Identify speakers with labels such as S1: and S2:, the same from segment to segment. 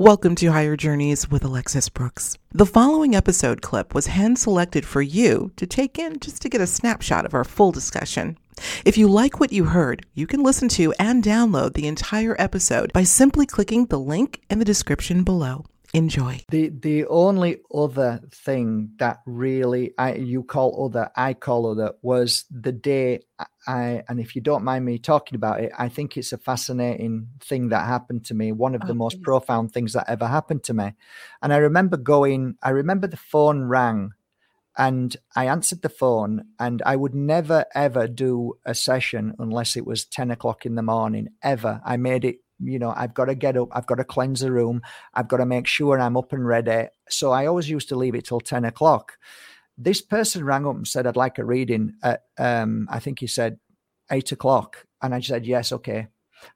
S1: Welcome to Higher Journeys with Alexis Brooks. The following episode clip was hand selected for you to take in just to get a snapshot of our full discussion. If you like what you heard, you can listen to and download the entire episode by simply clicking the link in the description below. Enjoy.
S2: The the only other thing that really I you call other, I call other was the day I and if you don't mind me talking about it, I think it's a fascinating thing that happened to me. One of the oh, most profound things that ever happened to me. And I remember going, I remember the phone rang and I answered the phone, and I would never ever do a session unless it was 10 o'clock in the morning, ever. I made it, you know, I've got to get up, I've got to cleanse the room, I've got to make sure I'm up and ready. So I always used to leave it till 10 o'clock this person rang up and said, I'd like a reading at, um, I think he said eight o'clock. And I said, yes, okay.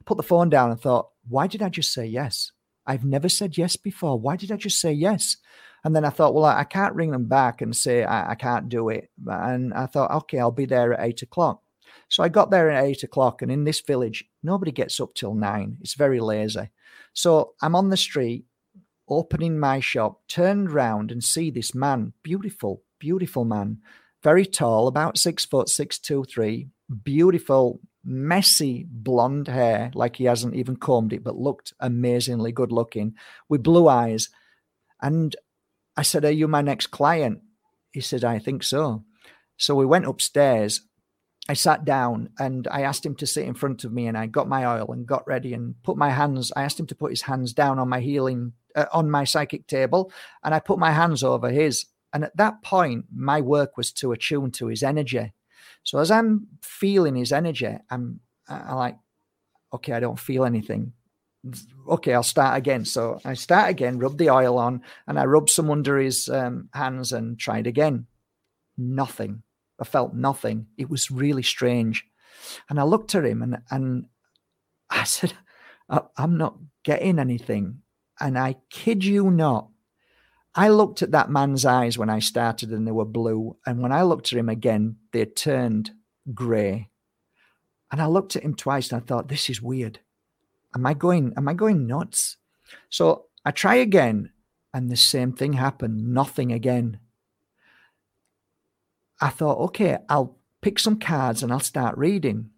S2: Put the phone down and thought, why did I just say yes? I've never said yes before. Why did I just say yes? And then I thought, well, I, I can't ring them back and say I, I, can't do it. And I thought, okay, I'll be there at eight o'clock. So I got there at eight o'clock. And in this village, nobody gets up till nine. It's very lazy. So I'm on the street, opening my shop, turned round and see this man, beautiful, beautiful man, very tall, about six foot, six, two, three, beautiful, messy blonde hair, like he hasn't even combed it, but looked amazingly good looking, with blue eyes. And I said, Are you my next client? He said, I think so. So we went upstairs. I sat down and I asked him to sit in front of me and I got my oil and got ready and put my hands, I asked him to put his hands down on my healing, uh, on my psychic table. And I put my hands over his and at that point, my work was to attune to his energy. So as I'm feeling his energy, I'm, I'm like, okay, I don't feel anything. Okay, I'll start again. So I start again, rub the oil on, and I rub some under his um, hands and tried again. Nothing. I felt nothing. It was really strange. And I looked at him and, and I said, I'm not getting anything. And I kid you not, I looked at that man's eyes when I started and they were blue. And when I looked at him again, they turned grey. And I looked at him twice and I thought, this is weird. Am I going, am I going nuts? So I try again and the same thing happened. Nothing again. I thought, okay, I'll pick some cards and I'll start reading.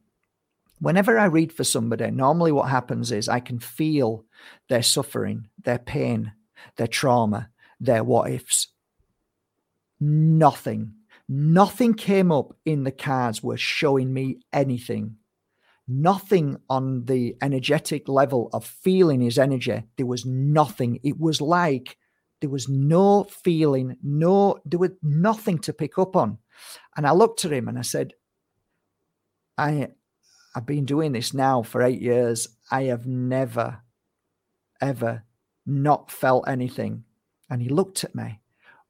S2: Whenever I read for somebody, normally what happens is I can feel their suffering, their pain, their trauma, their what ifs. Nothing, nothing came up in the cards were showing me anything. Nothing on the energetic level of feeling his energy. There was nothing. It was like there was no feeling, no, there was nothing to pick up on. And I looked at him and I said, I, I've been doing this now for eight years. I have never, ever not felt anything. And he looked at me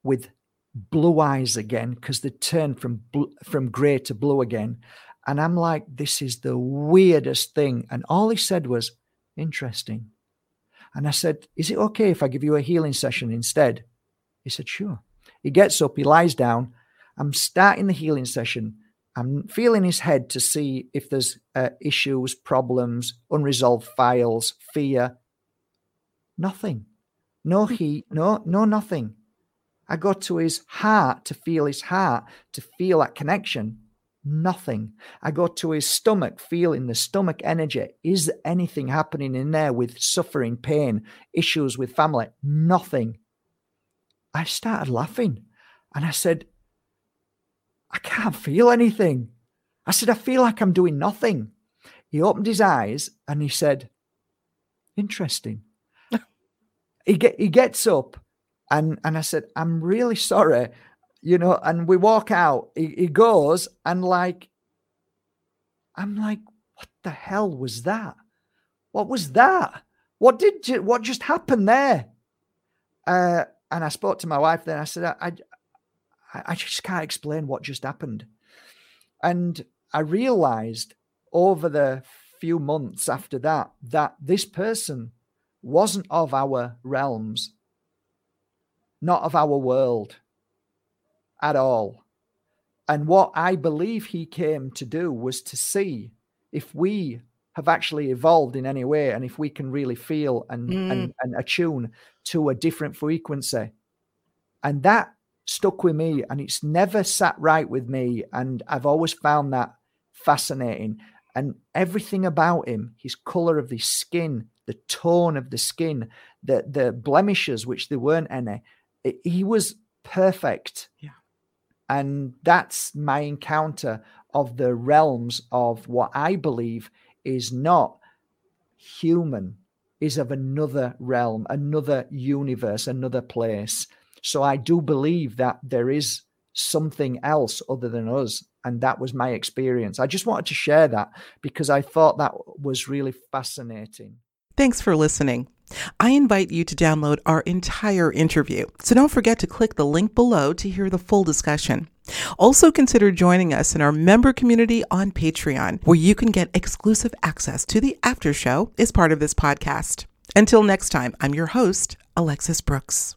S2: with blue eyes again because they turned from from grey to blue again. And I'm like, this is the weirdest thing. And all he said was, interesting. And I said, is it okay if I give you a healing session instead? He said, sure. He gets up, he lies down. I'm starting the healing session. I'm feeling his head to see if there's uh, issues, problems, unresolved files, fear. Nothing. No heat, no, no, nothing. I go to his heart to feel his heart, to feel that connection. Nothing. I go to his stomach, feeling the stomach energy. Is anything happening in there with suffering, pain, issues with family? Nothing. I started laughing and I said, I can't feel anything. I said, I feel like I'm doing nothing. He opened his eyes and he said, Interesting he get he gets up and and I said, I'm really sorry, you know, and we walk out. He, he goes and like I'm like, what the hell was that? What was that? What did you, what just happened there? Uh, and I spoke to my wife. Then I said, I, I, I just can't explain what just happened. And I realized over the few months after that that this person wasn't of our realms, not of our world at all. And what I believe he came to do was to see if we have actually evolved in any way and if we can really feel and, mm. and, and attune to a different frequency and that stuck with me and it's never sat right with me. And i've always found that fascinating. And everything about him his color of the skin the tone of the skin the the blemishes which there weren't any it, he was perfect.
S1: Yeah.
S2: And that's my encounter of the realms of what i believe is not human is of another realm another universe another place so I do believe that there is something else other than us. And that was my experience. I just wanted to share that because I thought that was really fascinating.
S1: Thanks for listening. I invite you to download our entire interview. So don't forget to click the link below to hear the full discussion. Also consider joining us in our member community on Patreon, where you can get exclusive access to the after show as part of this podcast. Until next time, I'm your host, Alexis Brooks.